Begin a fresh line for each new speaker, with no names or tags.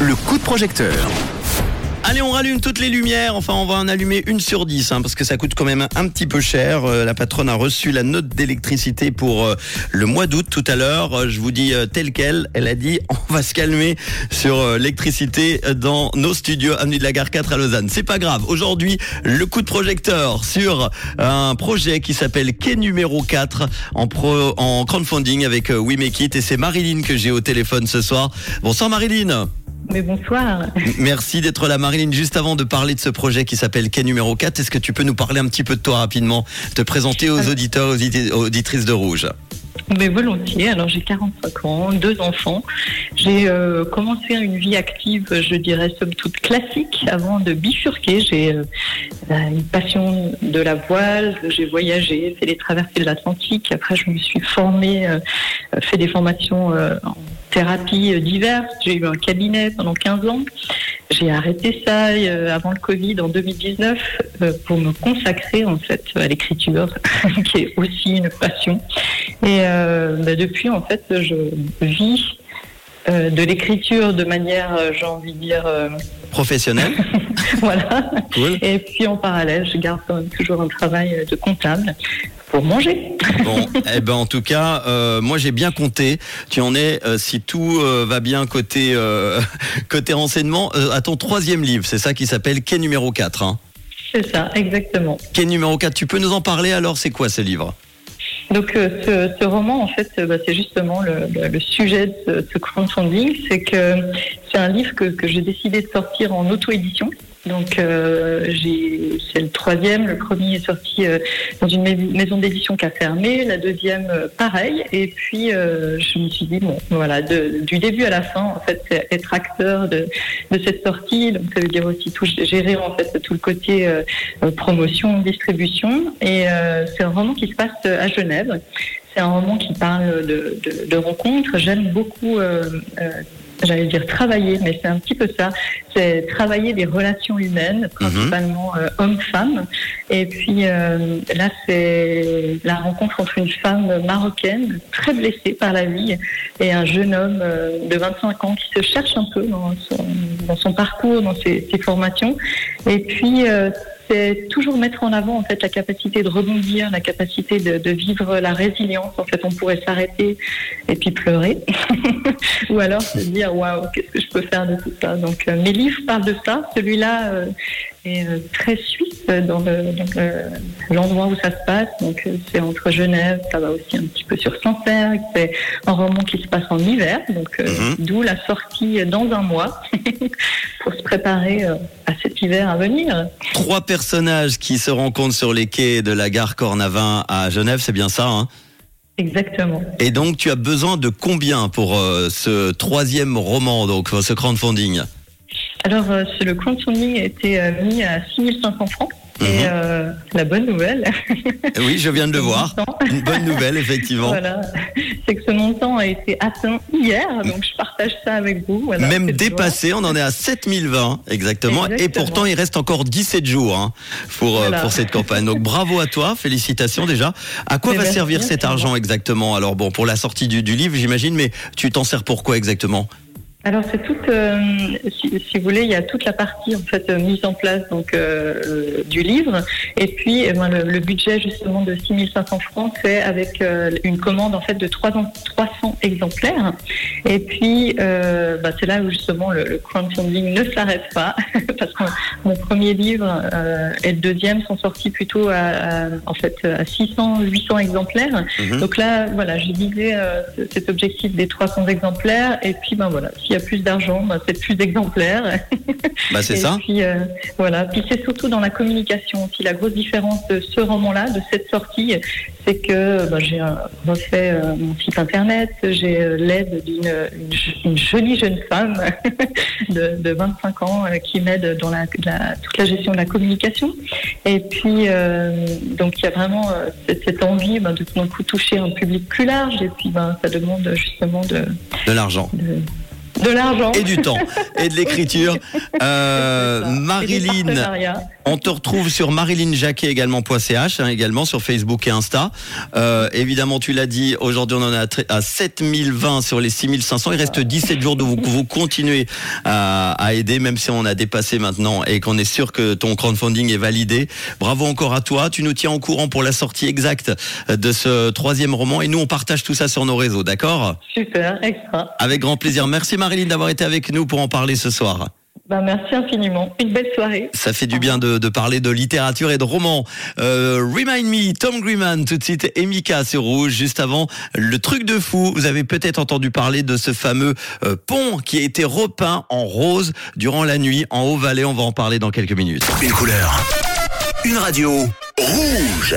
Le coup de projecteur. Allez, on rallume toutes les lumières. Enfin, on va en allumer une sur dix, hein, parce que ça coûte quand même un petit peu cher. Euh, la patronne a reçu la note d'électricité pour euh, le mois d'août tout à l'heure. Euh, je vous dis tel quel. Elle a dit, on va se calmer sur l'électricité dans nos studios avenue de la Gare 4 à Lausanne. C'est pas grave. Aujourd'hui, le coup de projecteur sur un projet qui s'appelle Quai numéro 4 en, pro, en crowdfunding avec We Make It. Et c'est Marilyn que j'ai au téléphone ce soir. Bonsoir Marilyn.
Mais bonsoir.
Merci d'être là, Marilyn. Juste avant de parler de ce projet qui s'appelle Quai numéro 4, est-ce que tu peux nous parler un petit peu de toi rapidement, te présenter aux auditeurs, aux auditrices de Rouge?
Mais volontiers. Alors j'ai 45 ans, deux enfants. J'ai euh, commencé une vie active, je dirais somme toute classique, avant de bifurquer. J'ai euh, une passion de la voile, j'ai voyagé, fait les traversées de l'Atlantique. Après, je me suis formée, euh, fait des formations en thérapie diverses. J'ai eu un cabinet pendant 15 ans. J'ai arrêté ça avant le Covid en 2019 pour me consacrer en fait à l'écriture, qui est aussi une passion. Et euh, bah, depuis, en fait, je vis euh, de l'écriture de manière, euh, j'ai envie de dire...
Professionnelle
Voilà. Et puis en parallèle, je garde quand même toujours un travail de comptable pour manger.
Bon, eh ben en tout cas, moi j'ai bien compté. Tu en es, si tout va bien côté côté renseignement, à ton troisième livre. C'est ça qui s'appelle Quai numéro 4. Hein
c'est ça, exactement.
Quai numéro 4. Tu peux nous en parler alors? C'est quoi ce livre?
Donc euh, ce, roman, en fait, bah, c'est justement le, sujet de ce, crowdfunding, c'est que c'est un livre que, que j'ai décidé de sortir en auto-édition. Donc euh, c'est le troisième. Le premier est sorti euh, dans une maison d'édition qui a fermé. La deuxième, euh, pareil. Et puis je me suis dit bon, voilà, du début à la fin, en fait, être acteur de, de cette sortie. Donc ça veut dire aussi tout gérer en fait tout le côté promotion, distribution. Et c'est un roman qui se passe à Genève. C'est un roman qui parle de, de, de rencontres. J'aime beaucoup j'allais dire travailler, mais c'est un petit peu ça. C'est travailler des relations humaines, principalement euh, hommes-femmes. Et puis euh, là, c'est la rencontre entre une femme marocaine très blessée par la vie et un jeune homme euh, de 25 ans qui se cherche un peu dans son, dans son parcours, dans ses, ses formations. Et puis c'est toujours mettre en avant en fait la capacité de rebondir, la capacité de, vivre la résilience. En fait, on pourrait s'arrêter et puis pleurer, ou alors se dire waouh, qu'est-ce que je peux faire de tout ça? Donc euh, mes livres parlent de ça. Celui-là euh, est euh, très suisse dans l'endroit où ça se passe. Donc c'est entre Genève, ça va aussi un petit peu sur Sancerre. C'est un roman qui se passe en hiver, donc mhm. d'où la sortie dans un mois pour se préparer à cet hiver à venir.
Trois personnages qui se rencontrent sur les quais de la gare Cornavin à Genève, c'est bien ça hein?
Exactement.
Et donc tu as besoin de combien pour euh, ce troisième roman, donc ce crowdfunding?
Alors euh, le crowdfunding a été euh, mis à 6500 francs. Et mhm. euh, la bonne nouvelle.
oui, je viens de le voir. Une bonne nouvelle, effectivement.
Voilà. C'est que ce montant a été atteint hier, donc je partage ça avec vous.
Même dépassé, on en est à 7020 exactement, Et pourtant, il reste encore 17 jours hein, pour, euh, pour cette campagne. Donc bravo à toi, félicitations déjà. À quoi va servir cet argent exactement? Alors bon, pour la sortie du, du livre, j'imagine, mais tu t'en sers pour quoi exactement?
Alors c'est toute, euh, si, si, vous voulez, il y a toute la partie en fait euh, mise en place donc euh, du livre, et puis eh ben, le, le, budget justement de 6500 francs c'est avec une commande en fait de 300, 300 exemplaires, et puis bah, c'est là où justement le, le crowdfunding ne s'arrête pas, parce que mon premier livre et le deuxième sont sortis plutôt à, en fait à 600, 800 exemplaires. Mhm. Donc là, voilà, j'ai visé cet objectif des 300 exemplaires, et puis ben voilà il y a plus d'argent, bah, c'est plus d'exemplaires.
Bah, c'est ça.
Puis, euh, voilà. Puis c'est surtout dans la communication. Puis la grosse différence de ce roman-là, de cette sortie, c'est que bah, j'ai refait euh, mon site internet, j'ai euh, l'aide d'une une, jolie jeune femme de, 25 ans qui m'aide dans la, toute la gestion de la communication. Et puis, donc il y a vraiment cette, envie bah, de tout d'un coup toucher un public plus large. Et puis, ben, ça demande justement de...
De l'argent.
De l'argent.
Et du temps. Et de l'écriture. Euh, Marilyn. On te retrouve sur Marilyn Jacquet également .ch, hein, également sur Facebook et Insta. Euh, évidemment, tu l'as dit, aujourd'hui on en est à 7020 sur les 6500. Il reste 17 jours de vous, vous continuez à, à, aider, même si on a dépassé maintenant et qu'on est sûr que ton crowdfunding est validé. Bravo encore à toi. Tu nous tiens au courant pour la sortie exacte de ce troisième roman et nous on partage tout ça sur nos réseaux, d'accord?
Super, extra.
Avec grand plaisir. Merci Marilyn d'avoir été avec nous pour en parler ce soir.
Ben, merci infiniment. Une belle soirée.
Ça fait du bien de, de parler de littérature et de romans. Euh, Remind Me, Tom Greenman, tout de suite Emika sur Rouge. Juste avant, le truc de fou. Vous avez peut-être entendu parler de ce fameux euh, pont qui a été repeint en rose durant la nuit en Haut-Valais. On va en parler dans quelques minutes.
Une couleur, une radio, rouge.